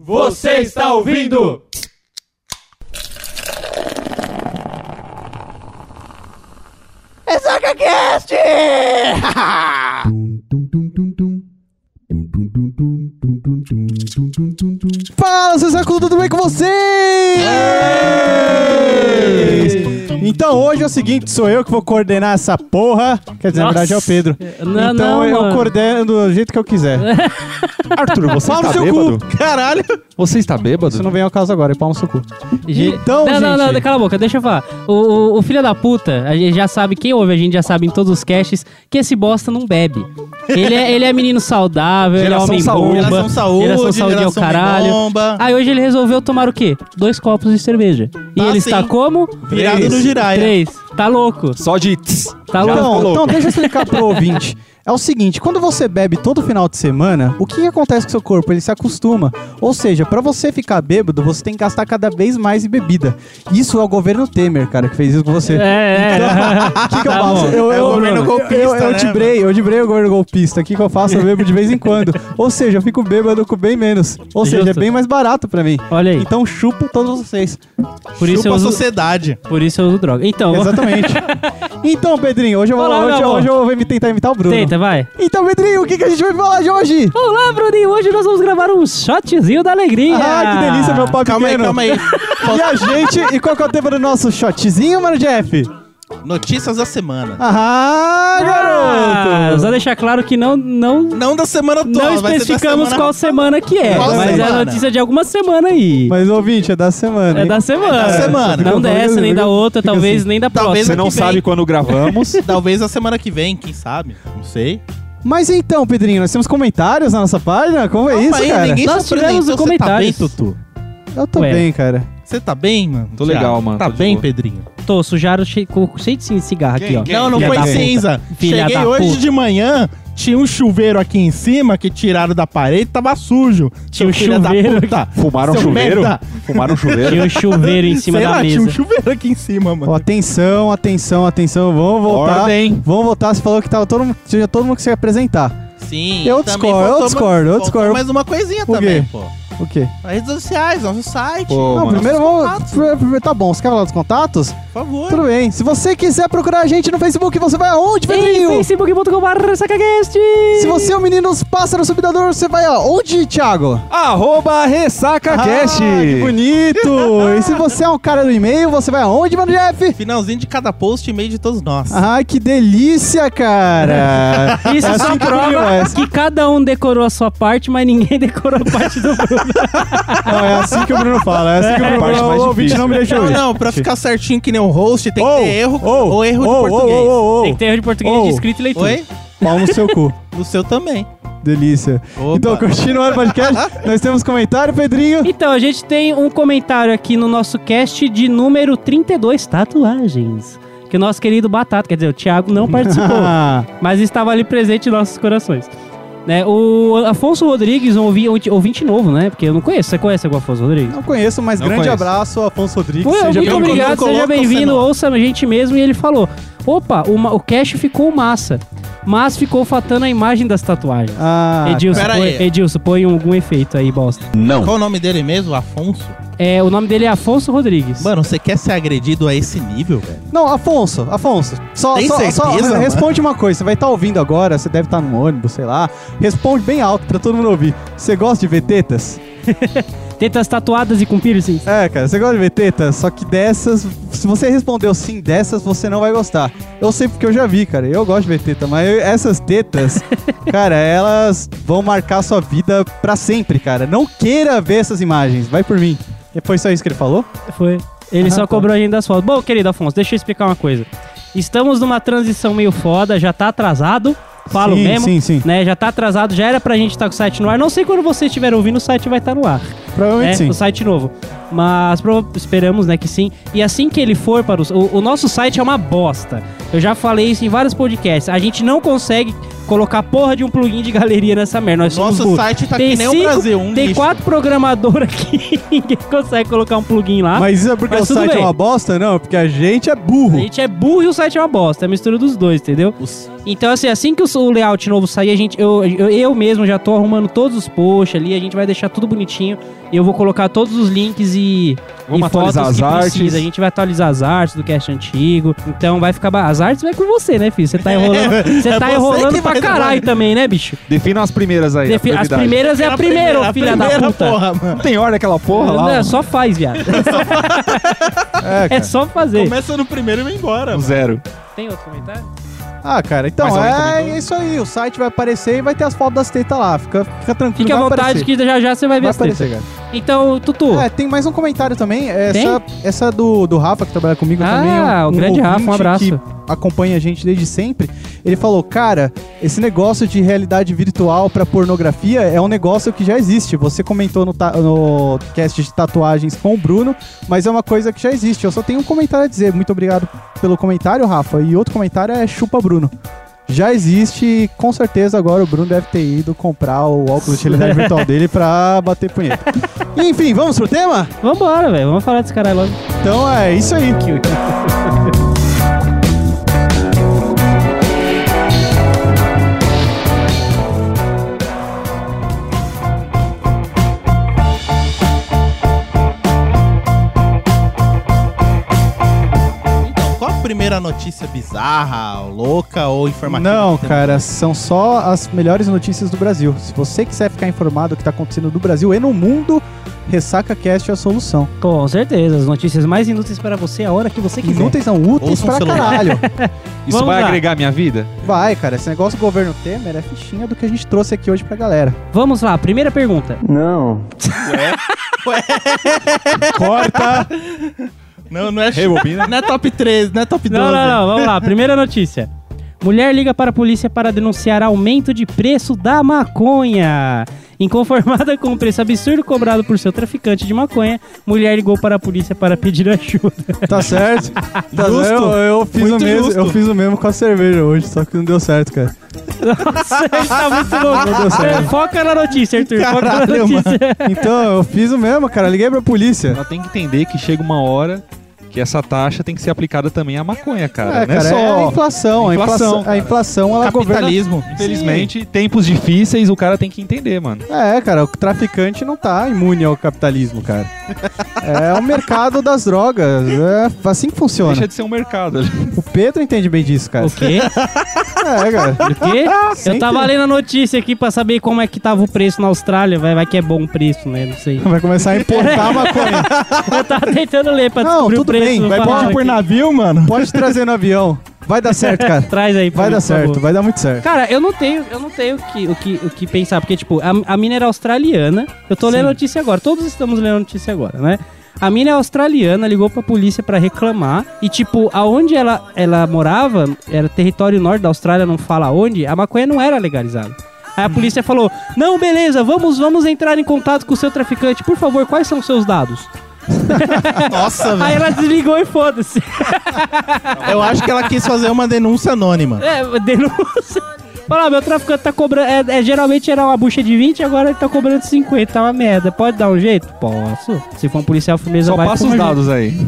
Você está ouvindo? Fala, seus sacudos, tudo bem com vocês? Então hoje é o seguinte, sou eu que vou coordenar essa porra. Quer dizer, na verdade é o Pedro. Não, então não, eu mano. coordeno do jeito que eu quiser. Arthur, você Pau no está seu bêbado? cu, caralho. Você está bêbado? Isso não vem ao caso agora, é pau no seu cu. Ge- Então, não, não, gente- não, cala a boca, deixa eu falar. O, o, o filho da puta, a gente já sabe, quem ouve a gente já sabe em todos os casts, que esse bosta não bebe. Ele é, ele é menino saudável, ele é Geração homem saúde. bomba. Geração saúde, geração saúde é o geração caralho. bomba. Aí hoje ele resolveu tomar o quê? Dois copos de cerveja. E Tá ele sim. está como? Virado Três. no giraia. Três. Tá louco. Só de... tss. Tá Já louco. Então, louco. então, deixa eu explicar pro ouvinte. É o seguinte, quando você bebe todo final de semana, o que, que acontece com o seu corpo? Ele se acostuma. Ou seja, pra você ficar bêbado, você tem que gastar cada vez mais em bebida. Isso é o governo Temer, cara, que fez isso com você. É, é. O que, que eu Tá faço? bom. Eu, É eu, o governo eu- golpista, eu, eu né, dibrei, eu dibrei o governo golpista. O que, que eu faço? Eu bebo de vez em quando. Ou seja, eu fico bêbado com bem menos. Ou seja, é Justo. bem mais barato pra mim. Olha aí. Então chupa todos vocês. Por isso, Chupa eu a uso, sociedade. por isso eu uso droga. Então, Exatamente. então, Pedrinho, hoje eu, vou, Olá, hoje, eu- hoje eu vou tentar imitar o Bruno. tenta, vai. Então, Pedrinho, o que, que a gente vai falar de hoje? Olá, Bruninho. Hoje nós vamos gravar um shotzinho da alegria. Ah, que delícia, meu papo Calma aí, pequeno. calma aí. E a gente, e qual que é o tema do nosso shotzinho, mano, Jeff? Notícias da semana. Ah, Ah, garoto! só deixar claro que não, não, Não da semana toda. não especificamos semana- qual semana que é. Qual mas é semana? a notícia de alguma semana aí. Mas, ouvinte, é da semana, é hein? da semana. É da semana. Não dessa, nem da outra, fica talvez assim. nem da Talvez próxima. Você não sabe quando gravamos. Talvez a semana que vem, quem sabe? Não sei. Mas então, Pedrinho, nós temos comentários na nossa página? Como é Calma isso, aí, cara? Ninguém Nós tivemos Você tá bem, comentários. Tutu? Eu tô Ué. bem, cara. Você tá bem, mano? Tô Thiago? legal, mano, Tá tô bem, boa. Pedrinho? Tô, sujaram cheio, com- cheio de cigarro aqui, ó. Não, não Filha foi da puta. cinza. Filha Cheguei da hoje puta. de manhã, tinha um chuveiro aqui em cima que tiraram da parede, tava sujo. Tinha um filho da chuveiro puta. Fumaram um Seu chuveiro? merda. Fumaram um chuveiro? Tinha um chuveiro em cima Sei da lá, mesa. tinha um chuveiro aqui em cima, mano. Atenção, atenção, atenção. Vamos voltar. Ordem. Vamos voltar. Você falou que tava todo mundo, tinha todo mundo que se ia apresentar. Sim. Eu também discordo, eu faltou discordo, eu faltou discordo. mais uma coisinha O também, quê? pô. O quê? As redes sociais, nosso site. Pô, Não, mano. primeiro vamos. Tá bom, você quer falar dos contatos? Por favor. Tudo bem. Se você quiser procurar a gente no Facebook, você vai aonde, Pedrinho? facebook.com.br sacacast. Se você é o menino dos pássaros subidador, você vai aonde, Thiago? Arroba RessacaCast. Ah, que bonito! e se você é um cara do e-mail, você vai aonde, mano, Jeff? Finalzinho de cada post e meio de todos nós. Ai, que delícia, cara! Isso É só prova que cada um decorou a sua parte, mas ninguém decorou a parte do Bruno. Não, é assim que o Bruno fala, é assim que o Bruno parte fala. O ouvinte não me deixa Não, não, pra ficar certinho que nem o host, tem que ter erro oh, ou erro oh, de português. oh, oh, oh, Tem que ter erro de português Oh. de escrito e leitura. Oi? Pau no seu cu. No seu também. Delícia. Opa. Então, continuando o podcast, nós temos comentário, Pedrinho. Então, a gente tem um comentário aqui no nosso cast de número 32, tatuagens. Que o nosso querido Batata, quer dizer, o Thiago não participou, mas estava ali presente em nossos corações. Né, o Afonso Rodrigues, um ouvi- ouvinte novo, né? Porque eu não conheço. Você conhece o Afonso Rodrigues? Não conheço, mas Não grande conheço. abraço, Afonso Rodrigues. Seja muito obrigado, seja bem-vindo, ouça a gente mesmo. E ele falou: opa, o, o cast ficou massa, mas ficou faltando a imagem das tatuagens. Ah, Edilson, pera põe, aí. Edilson, põe algum efeito aí, bosta. Não. Qual o nome dele mesmo? Afonso? É, o nome dele é Afonso Rodrigues. Mano, você quer ser agredido a esse nível, velho? Não, Afonso, Afonso, só, Tem só, só certeza, mano? responde uma coisa. Você vai estar ouvindo agora, você deve estar no ônibus, sei lá. Responde bem alto pra todo mundo ouvir. Você gosta de ver tetas? Tetas tatuadas e com piercings. É, cara, você gosta de ver tetas? Só que dessas, se você respondeu sim dessas, você não vai gostar. Eu sei porque eu já vi, cara. Eu gosto de ver teta, mas eu- essas tetas, cara, elas vão marcar sua vida pra sempre, cara. Não queira ver essas imagens. Vai por mim. E foi só isso que ele falou? Foi. Ele Ah, só tá. cobrou a gente das fotos. Bom, querido Afonso, deixa eu explicar uma coisa. Estamos numa transição meio foda, já tá atrasado. Falo sim, mesmo. Sim, sim. Né, já tá atrasado, já era pra gente estar com o site no ar. Não sei quando vocês estiverem ouvindo, o site vai estar no ar. Provavelmente né, sim. O site novo. Mas esperamos, né, que sim. E assim que ele for para o, o. o nosso site é uma bosta. Eu já falei isso em vários podcasts. A gente não consegue colocar porra de um plugin de galeria nessa merda. Nós somos Nosso burros. site tá Tem que nem o cinco- Brasil, um Tem lixo. quatro programadores aqui ninguém consegue colocar um plugin lá. Mas isso é porque Mas o site bem. é uma bosta? Não, é porque a gente é A burro. gente é burro e o site é uma bosta. É a mistura dos dois, entendeu? Os- Então, assim, assim que o, layout novo sair, a gente, eu, eu, eu mesmo já tô arrumando todos os posts ali, a gente vai deixar tudo bonitinho. E eu vou colocar todos os links e, Vamos e fotos atualizar as que artes. precisa. A gente vai atualizar as artes do cast antigo. Então vai ficar. ba- As artes vai com você, né, filho? Você tá enrolando, você é tá você enrolando pra vai caralho também, né, bicho? Defina as primeiras aí. Defi- as primeiras é a primeira, ô filha da primeira, puta. porra, mano. Não tem ordem aquela porra lá? Não, só faz, viado. É, É só fazer. Começa no primeiro e vai embora, mano. zero. Tem outro comentário? Ah, cara, então é, comentou? isso aí. O site vai aparecer e vai ter as fotos das tetas lá. Fica, fica tranquilo. Fique à vontade aparecer. que já já você vai ver Vai as tetas. aparecer, cara. Então, Tutu. É, tem mais um comentário também. Tem? Essa, essa do, do Rafa, que trabalha comigo Ah, também. o grande Rafa, um abraço. Que acompanha a gente desde sempre. Ele falou, cara, esse negócio de realidade virtual pra pornografia é um negócio que já existe. Você comentou no, no cast de tatuagens com o Bruno, mas é uma coisa que já existe. Eu só tenho um comentário a dizer. Muito obrigado pelo comentário, Rafa. E outro comentário é chupa Bruno. Já existe e com certeza agora o Bruno deve ter ido comprar o óculos de realidade virtual dele pra bater punheta. Enfim, vamos pro tema? Vambora, velho. Vamos falar desse caralho logo. Então é isso aí. primeira notícia bizarra, louca ou informativa? Não, cara, são só as melhores notícias do Brasil. Se você quiser ficar informado do que tá acontecendo no Brasil e no mundo, Ressaca Cast é a solução. Com certeza. As notícias mais inúteis para você a hora que você quiser. Inúteis são úteis Ouça um pra celular. caralho. Isso Vamos vai lá. agregar a minha vida? Vai, cara, esse negócio do governo Temer é fichinha do que a gente trouxe aqui hoje pra galera. Vamos lá. Primeira pergunta. Corta! Não, não é, Rebobina. não é top 3, não é top 12. Não, não, não. Vamos lá. Primeira notícia. Mulher liga para a polícia para denunciar aumento de preço da maconha. Inconformada com o preço absurdo cobrado por seu traficante de maconha, mulher ligou para a polícia para pedir ajuda. Tá certo? Tá Justo. Eu, eu fiz o mesmo, justo. eu fiz o mesmo com a cerveja hoje, só que não deu certo, cara. Nossa, ele tá muito louco. certo. É, Foca na notícia, Arthur. Foca na Caralho, notícia. Então, eu fiz o mesmo, cara. Liguei pra polícia. Ela tem que entender que chega uma hora que essa taxa tem que ser aplicada também à maconha, cara. É, não é cara, só... é a inflação. A Inflação, inflação, a cara. inflação ela governa Capitalismo. Infelizmente, tempos difíceis, o cara tem que entender, mano. É, cara, o traficante não tá imune ao capitalismo, cara. É o mercado das drogas. É assim que funciona. Deixa de ser um mercado. O Pedro entende bem disso, cara. O quê? É, cara. O quê? Eu Sempre. tava lendo a notícia aqui pra saber como é que tava o preço na Austrália. Vai, vai que é bom o preço, né? Não sei. Vai começar a importar maconha. Eu tava tentando ler pra Não, descobrir o tudo preço. Não vai Pode por aqui. navio, mano? Pode trazer no avião. Vai dar certo, cara. Traz aí pra Vai mim, dar por favor. certo, vai dar muito certo. Cara, eu não tenho, eu não tenho o que, o que, o que pensar, porque, tipo, a, a mina era australiana. Eu tô lendo a notícia agora, todos estamos lendo a notícia agora, né? A mina é australiana, ligou pra polícia pra reclamar. E, tipo, aonde ela, ela morava, era território norte da Austrália, não fala onde, a maconha não era legalizada. Aí a polícia falou: Não, beleza, vamos, vamos entrar em contato com o seu traficante. Por favor, quais são os seus dados? Nossa, Aí velho. ela desligou e foda-se. Eu acho que ela quis fazer uma denúncia anônima. É, denúncia. Fala, meu traficante tá cobrando. É, é, geralmente era uma bucha de 20, agora ele tá cobrando 50. Tá uma merda. Pode dar um jeito? Posso. Se for um policial firmeza, Só vai passa os dados aí.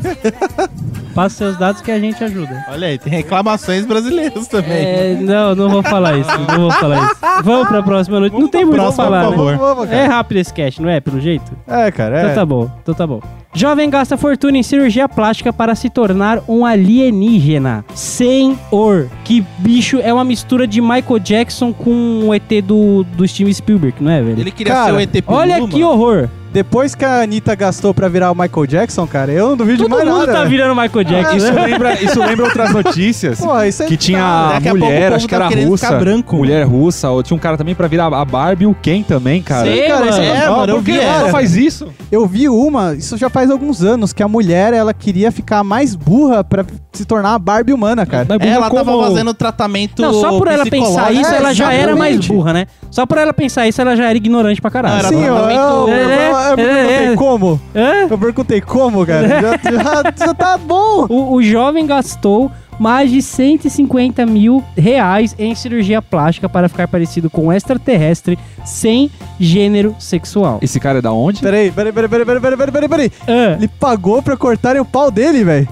Passa seus dados que a gente ajuda. Olha aí, tem reclamações brasileiras também. É, não, não vou falar isso. Não vou falar isso. Vamos pra próxima noite. Não tem muito o falar, por né? favor. Vamos, É rápido esse cast, não é? Pelo jeito? É, cara, Então é. tá bom, então tá bom. Jovem gasta fortuna em cirurgia plástica para se tornar um alienígena. Senhor, que bicho é uma mistura de Michael Jackson com o ET do, do Steven Spielberg, não é, velho? Ele queria Cara, ser o ET Olha que mano. horror. Depois que a Anitta gastou pra virar o Michael Jackson, cara, eu não duvido Todo de mais mundo nada. tá velho. virando Michael Jackson, Isso né? lembra, isso lembra outras notícias. Pô, isso é Que tinha a Daqui a mulher, acho que tá era russa. ficar branco. Mulher russa, ou tinha um cara também pra virar a Barbie e o Ken também, cara. Sei, cara, mano. é É, mano, eu vi Ela faz isso? Eu vi uma, isso já faz alguns anos, que a mulher, ela queria ficar mais burra pra se tornar a Barbie humana, cara. Burra Ela tava como- fazendo tratamento Não, só por ela pensar isso, É, ela já era mais burra, né? Só por ela pensar isso, ela já era ignorante pra caralho. Era Sim, eu, eu, eu, eu é, perguntei é, como. É? Eu perguntei como, cara. Já, já, já tá bom. O, o jovem gastou mais de 150 mil reais em cirurgia plástica para ficar parecido com um extraterrestre sem gênero sexual. Esse cara é da onde? Peraí, peraí, peraí, peraí, peraí, peraí, peraí, peraí. Ele pagou pra cortarem o pau dele, velho.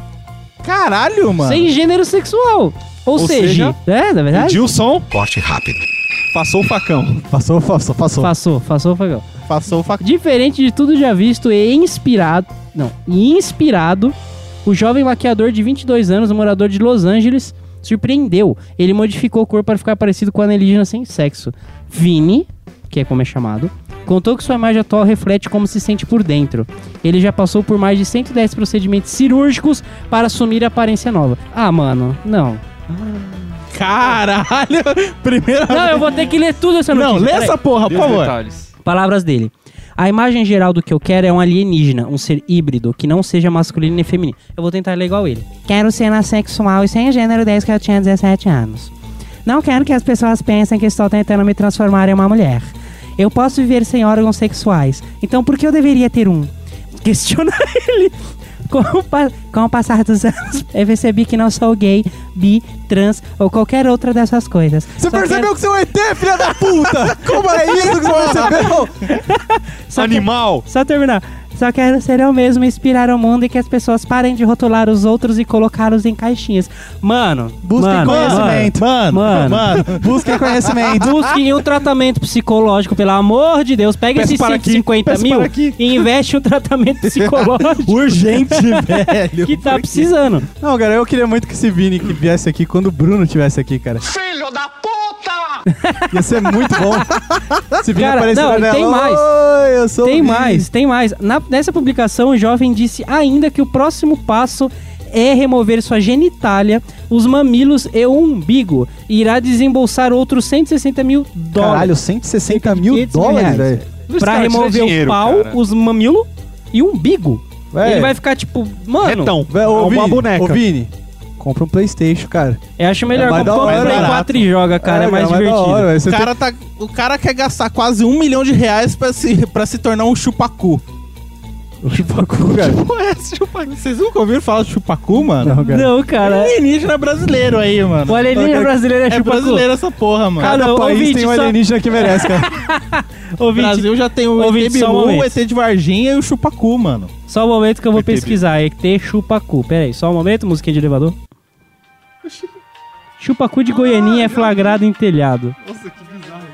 Caralho, mano. Sem gênero sexual. Ou, Ou seja, seja, é, na é verdade. Gilson, Corte rápido. Passou o facão. Passou, passou, passou. Passou, passou o facão. Passou o fac... Diferente de tudo já visto e inspirado, não, e inspirado, o jovem maquiador de 22 anos, morador de Los Angeles, surpreendeu. Ele modificou o corpo para ficar parecido com alienígena sem sexo. Vini, que é como é chamado, contou que sua imagem atual reflete como se sente por dentro. Ele já passou por mais de 110 procedimentos cirúrgicos para assumir a aparência nova. Ah, mano, não. Caralho! Primeira Não, eu vou ter que ler tudo essa notícia. Não, lê essa porra, por favor. detalhes. Palavras dele. A imagem geral do que eu quero é um alienígena, um ser híbrido, que não seja masculino nem feminino. Eu vou tentar ler igual ele. Quero ser assexual e sem gênero desde que eu tinha 17 anos. Não quero que as pessoas pensem que estou tentando me transformar em uma mulher. Eu posso viver sem órgãos sexuais, então por que eu deveria ter um? Questiona ele. Com o, com o passar dos anos, eu percebi que não sou gay, bi, trans ou qualquer outra dessas coisas. Você Só percebeu que você é um ET, filha da puta? Como é isso que você percebeu? só Animal! Só terminar. Só quero ser eu mesmo, inspirar o mundo e que as pessoas parem de rotular os outros e colocá-los em caixinhas. Mano, Busquem mano, conhecimento. Mano, Mano. mano. Busquem conhecimento. Mano, busque um tratamento psicológico, pelo amor de Deus. Pega Peço esses para aqui, 150 peço mil aqui. e investe um tratamento psicológico Urgente, velho. que tá precisando. Não, cara, eu queria muito que esse Vini que viesse aqui quando o Bruno tivesse aqui, cara. Filho da puta! Ia ser muito bom. Esse Vini Cara, aparecer não, na tem mais. Oi, eu sou o Tem Vini." mais, tem mais. Na- nessa publicação, o jovem disse ainda que o próximo passo é remover sua genitália, os mamilos e o umbigo. E irá desembolsar outros 160 mil dólares. Caralho, 160 mil 500 mil dólares, reais. velho. Pra remover dinheiro, o pau, cara. os mamilos e o umbigo. Véi, Ele vai ficar tipo, mano, Retão. véi, ô, uma Vini, boneca. Ô, Vini, compra um Playstation, cara. eu acho melhor É mais comprar um hora, Play barato. 4 e joga, cara, é, mais da divertido. hora, velho. Você O cara, tá, o cara quer gastar quase um milhão de reais pra se, pra se tornar um chupacu. tem... O chupacu, cara. Vocês nunca ouviram falar de chupacu, mano? Não, cara. Não, cara. Alienígena brasileiro aí, mano. O alienígena brasileiro é, É chupacu. brasileiro essa porra, mano. Cara, Cada país ouvinte, tem um só- alienígena que merece, cara. O Ouvinte, Brasil já tem o ouvinte, ET só um Bilu, o. ET de Varginha e o chupacu, mano. Só um momento que eu vou pesquisar. ET Chupacu. Pera aí, só um momento, musiquinha de elevador. Chupacu de Goianinha é flagrado em telhado. Nossa, que bizarro.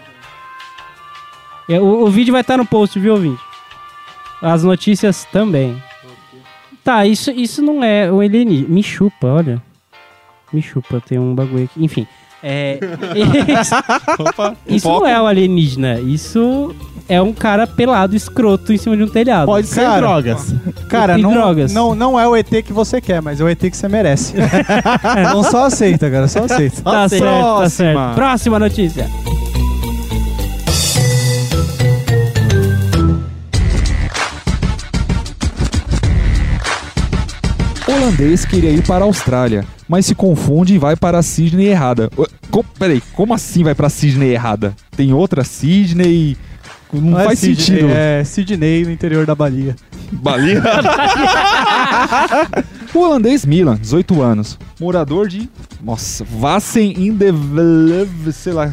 É, o, o vídeo vai estar no post, viu, ouvinte? As notícias também. Tá, isso, isso não é o alienígena. Me chupa, olha. Me chupa, tem um bagulho aqui. Enfim. É, isso Opa, isso foco. não é o alienígena. Isso é um cara pelado, escroto, em cima de um telhado. Pode ser Cara. drogas. Cara, E não, drogas? Não, não é o ET que você quer, mas é o ET que você merece. não só aceita, cara, só aceita. Tá certo, tá Próxima. certo. Próxima notícia. Holandês queria ir para a Austrália, mas se confunde e vai para a Sydney errada. Com, peraí, como assim vai para a Sydney errada? Tem outra Sydney? Não, é faz Sidney, sentido. É Sidney no interior da Bahia. Balia. o holandês Milan, 18 anos, morador de. Nossa, Vassen in the. sei lá.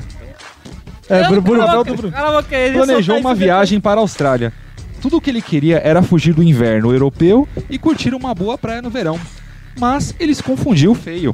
É, Bru- Bru- Cala a boca, cala a boca, ele Planejou uma viagem para a Austrália. Tudo o que ele queria era fugir do inverno europeu e curtir uma boa praia no verão. Mas ele se confundiu feio.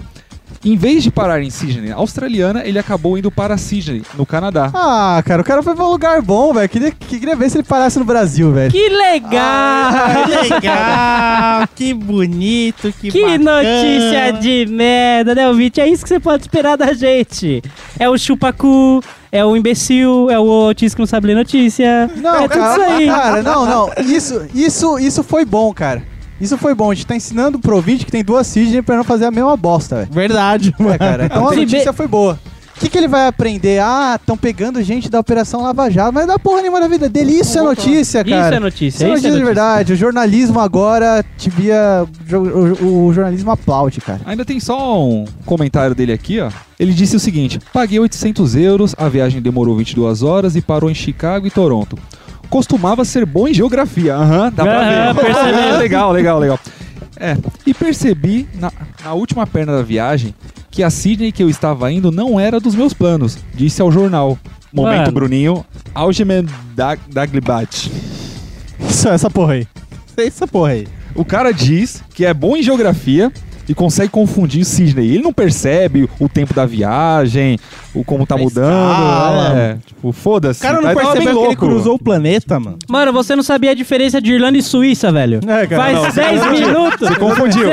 Em vez de parar em Sydney, australiana, ele acabou indo para Sydney, no Canadá. Ah, cara, o cara foi pra um lugar bom, velho. Queria, queria ver se ele parasse no Brasil, velho. Que legal! Que legal, que bonito, que, Que bacana. notícia de merda, né, ouvinte? É isso que você pode esperar da gente. É o chupacu, é o imbecil, é o autista que não sabe ler notícia. Não, é tudo cara, isso aí. cara, não, não. Isso, isso, isso foi bom, cara. Isso foi bom. A gente tá ensinando pro ouvinte que tem duas Sidney pra não fazer a mesma bosta, velho. Verdade, mano. É, cara. Então a notícia foi boa. O que, que ele vai aprender? Ah, estão pegando gente da Operação Lava Jato. Mas dá porra nenhuma da vida dele. Isso é notícia, Isso cara. é notícia, Isso é isso é notícia de verdade. O jornalismo agora o- o jornalismo aplaude, cara. Ainda tem só um comentário dele aqui, ó. Ele disse o seguinte: Paguei 800 euros, a viagem demorou 22 horas e parou em Chicago e Toronto. Costumava ser bom em geografia. Aham, dá pra ver. legal, legal, legal. É, e percebi na, na última perna da viagem que a Sydney que eu estava indo não era dos meus planos, disse ao jornal. Momento, Mano. Bruninho. Algemen Dag- Daglibat. Isso, essa porra aí. Essa porra aí. O cara diz que é bom em geografia, e consegue confundir Sidney. Ele não percebe o tempo da viagem, o como tá mudando. escala. É, tipo, foda-se. O cara não Aí percebeu que ele cruzou o planeta, mano. Mano, você não sabia a diferença de Irlanda e Suíça, velho. É, cara, Faz você 10 confundiu. minutos. Você confundiu.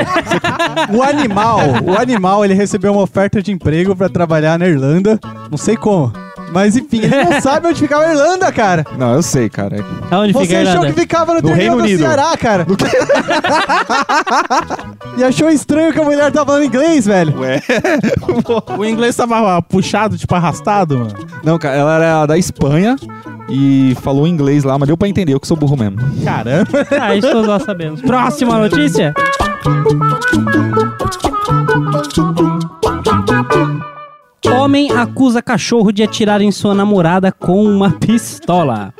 O animal, o animal, ele recebeu uma oferta de emprego pra trabalhar na Irlanda. Não sei como. Mas enfim, ele não sabe onde ficava a Irlanda, cara. Não, eu sei, cara. Aonde Você fica a achou Irlanda? que ficava no, No Reino do Unido. Ceará, cara. e achou estranho que a mulher tava falando inglês, velho. Ué. O inglês tava puxado, tipo arrastado, mano. Não, cara, ela era da Espanha e falou inglês lá, mas deu pra entender, eu que sou burro mesmo. Caramba. Ah, isso todos nós sabemos. Próxima notícia. Acusa cachorro de atirar em sua namorada com uma pistola.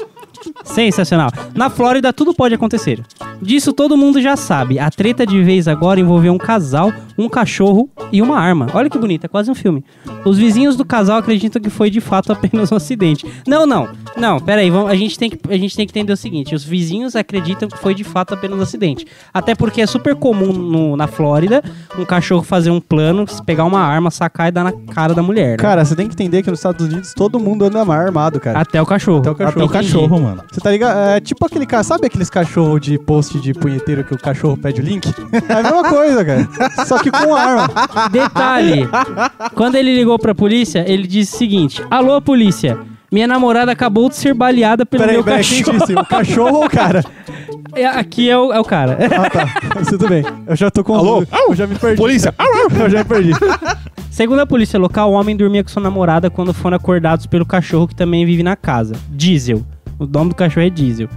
Sensacional. Na Flórida, tudo pode acontecer. Disso todo mundo já sabe. A treta de vez agora envolveu um casal, um cachorro e uma arma. Olha que bonito, é quase um filme. Os vizinhos do casal acreditam que foi de fato apenas um acidente. Não, não. Não, peraí, vamos, a, gente tem que, a gente tem que entender o seguinte: os vizinhos acreditam que foi de fato apenas um acidente. Até porque é super comum no- na Flórida um cachorro fazer um plano, pegar uma arma, sacar e dar na cara da mulher. né? Cara, você tem que entender que nos Estados Unidos todo mundo anda armado, cara. Até o cachorro. Até o cachorro. Até o cachorro, mano. Você tá ligado? É tipo aquele cara, sabe aqueles cachorros de post de punheteiro que o cachorro pede o link? É a mesma coisa, cara. Só que com arma. Detalhe: quando ele ligou pra polícia, ele disse o seguinte: Alô, polícia. Minha namorada acabou de ser baleada pelo Peraí, meu peraí, cachorro. disse? O cachorro ou o cara? É, Aqui é o, é o cara. Ah, tá. Mas Tudo bem. Eu já tô com. Alô? Eu já me perdi. Polícia! Eu já me perdi. Segundo a polícia local, o homem dormia com sua namorada quando foram acordados pelo cachorro que também vive na casa. Diesel. O nome do cachorro é Diesel.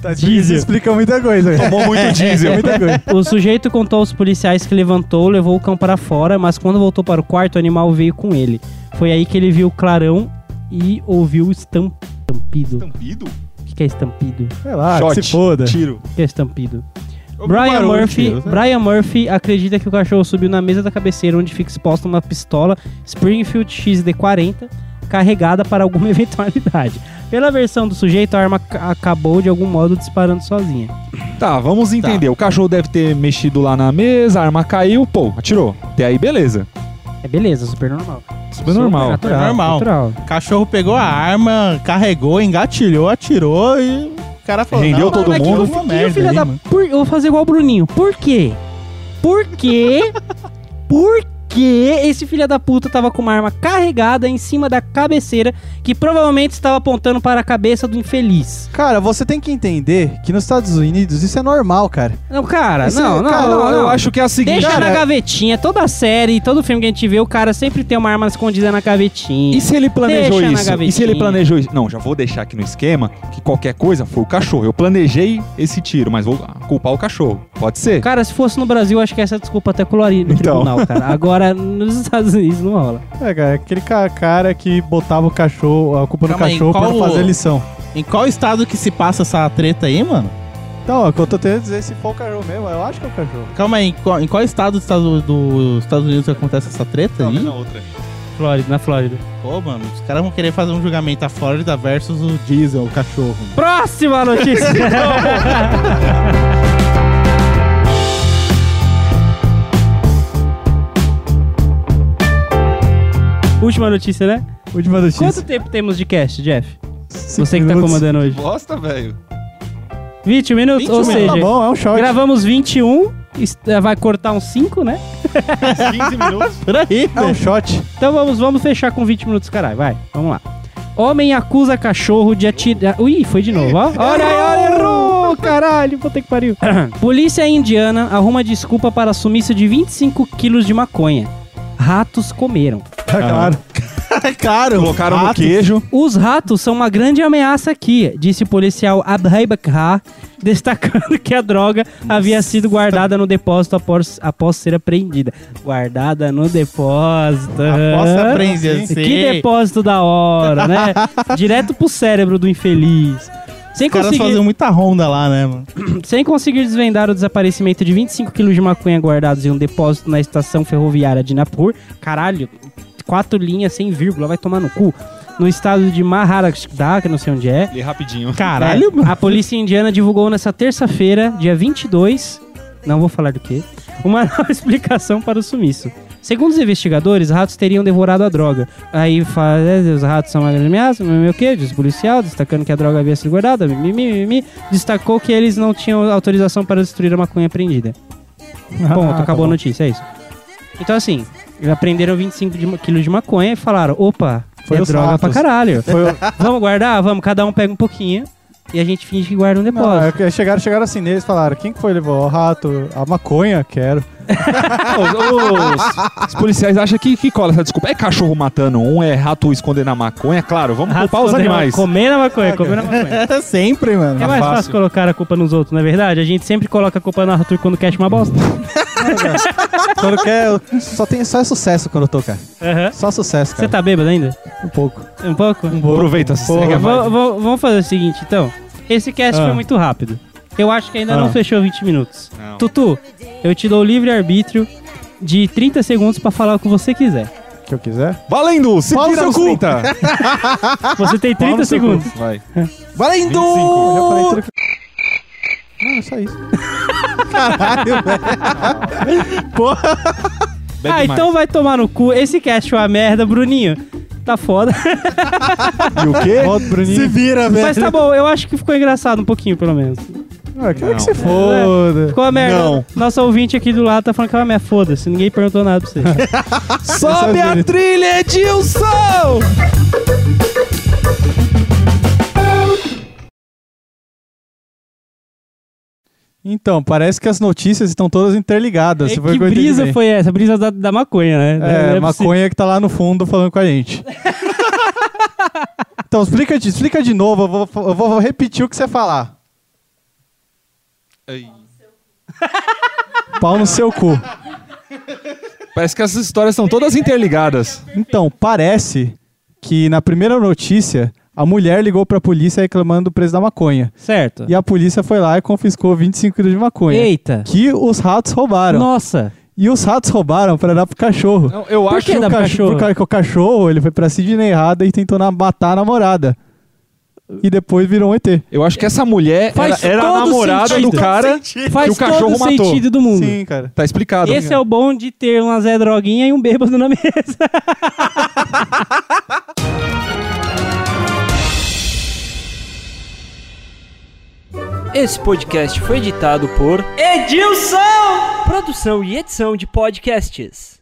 Tá, Diesel. Explica muita coisa. Tomou muito diesel. Muita coisa. O sujeito contou aos policiais que levantou, levou o cão para fora, mas quando voltou para o quarto, o animal veio com ele. Foi aí que ele viu o clarão e ouviu o estam- estampido. Estampido? O que que é estampido? Sei lá, Shot. que se foda. Tiro. O que é estampido? Brian Murphy, né? Brian Murphy acredita que o cachorro subiu na mesa da cabeceira onde fica exposta uma pistola Springfield XD40 carregada para alguma eventualidade. Pela versão do sujeito, a arma ca- acabou de algum modo disparando sozinha. Tá, vamos entender. O cachorro deve ter mexido lá na mesa, a arma caiu, pô, atirou. Até aí, beleza. É beleza, super normal. Super normal. natural, normal. natural. O cachorro pegou a arma, carregou, engatilhou, atirou e o cara falou. Rendeu não, todo mundo. uma E o merda filho aí, da... Por- Eu vou fazer igual o Bruninho. Por quê? Por quê? Por que esse filho da puta tava com uma arma carregada em cima da cabeceira que provavelmente estava apontando para a cabeça do infeliz? Cara, você tem que entender que nos Estados Unidos isso é normal, cara. Não, cara, Isso não, é- não, cara, não, eu não. acho que é a seguinte. Deixa cara, na gavetinha. Toda série, todo filme que a gente vê, o cara sempre tem uma arma escondida na gavetinha. E se ele planejou Deixa na isso? E se ele planejou isso? Não, já vou deixar aqui no esquema que qualquer coisa foi o cachorro. Eu planejei esse tiro, mas vou culpar o cachorro. Pode ser? Cara, se fosse no Brasil, eu acho que essa desculpa até colaria no Então. tribunal, cara. Agora, nos Estados Unidos não rola. É, cara, aquele ca- cara que botava o cachorro, a culpa no Calma aí, cachorro pra qual não fazer lição. Em qual estado que se passa essa treta aí, mano? Então, é o que eu tô tentando dizer, se for o cachorro mesmo, eu acho que é o cachorro. Calma aí, em qual, em qual estado dos Estados, dos Estados Unidos que acontece essa treta aí? outra. Flórida, na Flórida. Pô, mano, os caras vão querer fazer um julgamento a Flórida versus o Diesel, o cachorro. Próxima notícia. Última notícia, né? Última notícia. Quanto tempo temos de cast, Jeff? Cinco Você que tá minutos. comandando hoje. Bosta, velho. 20 minutos? 21 Ou minutos, seja, Tá bom, é um shot. gravamos 21, est- eh, vai cortar uns 5, né? 15 minutos. Por aí, É um velho. shot. Então vamos, vamos fechar com 20 minutos, caralho. Vai, vamos lá. Homem acusa cachorro de atirar. Ui, foi de novo, ó. Olha aí, olha, errou! Caralho, puta que pariu. Polícia indiana arruma desculpa para sumiço de 25 quilos de maconha. Ratos comeram. Tá claro. É claro. Colocaram no queijo. Os ratos são uma grande ameaça aqui, disse o policial Abhay Bakr, destacando que a droga havia sido guardada no depósito após, após ser apreendida. Guardada no depósito. Após Hã? aprender, Que depósito da hora, né? Direto pro cérebro do infeliz. Sem Os caras conseguir, faziam muita ronda lá, né, mano? sem conseguir desvendar o desaparecimento de 25 quilos de maconha guardados em um depósito na estação ferroviária de Napur, caralho, quatro linhas sem vírgula, vai tomar no cu. No estado de Maharashtra, que eu não sei onde é. Lê rapidinho. Caralho, É, mano. a polícia indiana divulgou nessa terça-feira, dia 22, não vou falar do que, uma nova explicação para o sumiço. Segundo os investigadores, ratos teriam devorado a droga. Aí fala, "É, os ratos são ameaças, não sei o que, diz o policial, destacando que a droga havia sido guardada, mimimi, mimimi, destacou que eles não tinham autorização para destruir a maconha apreendida. Ponto, tá acabou a bom. notícia, é isso. Então assim, eles apreenderam 25 de, quilos de maconha e falaram, opa, Foi é os droga ratos. pra caralho. Foi o- Vamos guardar? Vamos, cada um pega um pouquinho e a gente finge que guarda um Não, depósito. é que chegaram, chegaram assim neles e falaram: quem que foi levou? O rato, a maconha, quero. Os, os policiais acham que, que cola essa desculpa. É cachorro matando um, é rato escondendo a maconha. Claro, vamos Ratos culpar os animais. Comer na maconha, comer na maconha. Sempre, mano. É mais fácil. fácil colocar a culpa nos outros, não é verdade? A gente sempre coloca a culpa no Arthur quando quer uma bosta. Quando quer, só, tem, só é sucesso quando eu tô, cara. Aham. Só sucesso, Você cara. tá bêbado ainda? Um pouco. Um pouco? Aproveita, segue a Va- vibe. va- Vamos fazer o seguinte, então. Esse cast Ah. foi muito rápido. Eu acho que ainda não Ah. fechou 20 minutos. Não. Tutu, eu te dou o livre arbítrio de 30 segundos pra falar o que você quiser. Que eu quiser. Valendo! Se Pau no vira seu nos cu. 30. Você tem 30 segundos. Vai. Valendo! Eu já falei tudo que... É só isso. Caralho, velho. Porra. Bebe ah, mais. então vai tomar no cu. Esse cast foi uma merda, Bruninho. Tá foda. E o quê? Volta, Bruninho. Se vira, velho. Mas tá bom, eu acho que ficou engraçado um pouquinho, pelo menos. Ah, quero que se foda. Ficou uma merda. Não. Nosso ouvinte aqui do lado tá falando que é uma merda. Foda-se, ninguém perguntou nada pra você. Sobe a trilha, Edilson! Então, parece que as notícias estão todas interligadas. É, que brisa foi essa? Brisa da, da maconha, né? É, possível. maconha que tá lá no fundo falando com a gente. então, explica de, explica de novo, eu vou, eu vou repetir o que você falar. Pau no seu cu. Parece que essas histórias estão todas interligadas. Então, parece que na primeira notícia, a mulher ligou pra polícia reclamando do preço da maconha. Certo. E a polícia foi lá e confiscou 25 quilos de maconha. Eita. Que os ratos roubaram. Nossa. E os ratos roubaram pra dar pro cachorro. Não, eu Por acho que que dá o cachorro? pro ca- que o cachorro, ele foi pra Sidney errada e tentou na- matar a namorada. E depois virou um ET. Eu acho que essa mulher Faz era, era a todo namorada sentido. do cara Faz que o cachorro todo matou. sentido do mundo. Sim, cara. Tá explicado. Esse é o bom de ter uma Zé Droguinha e um bêbado na mesa. Esse podcast foi editado por Edilson! Produção e edição de podcasts.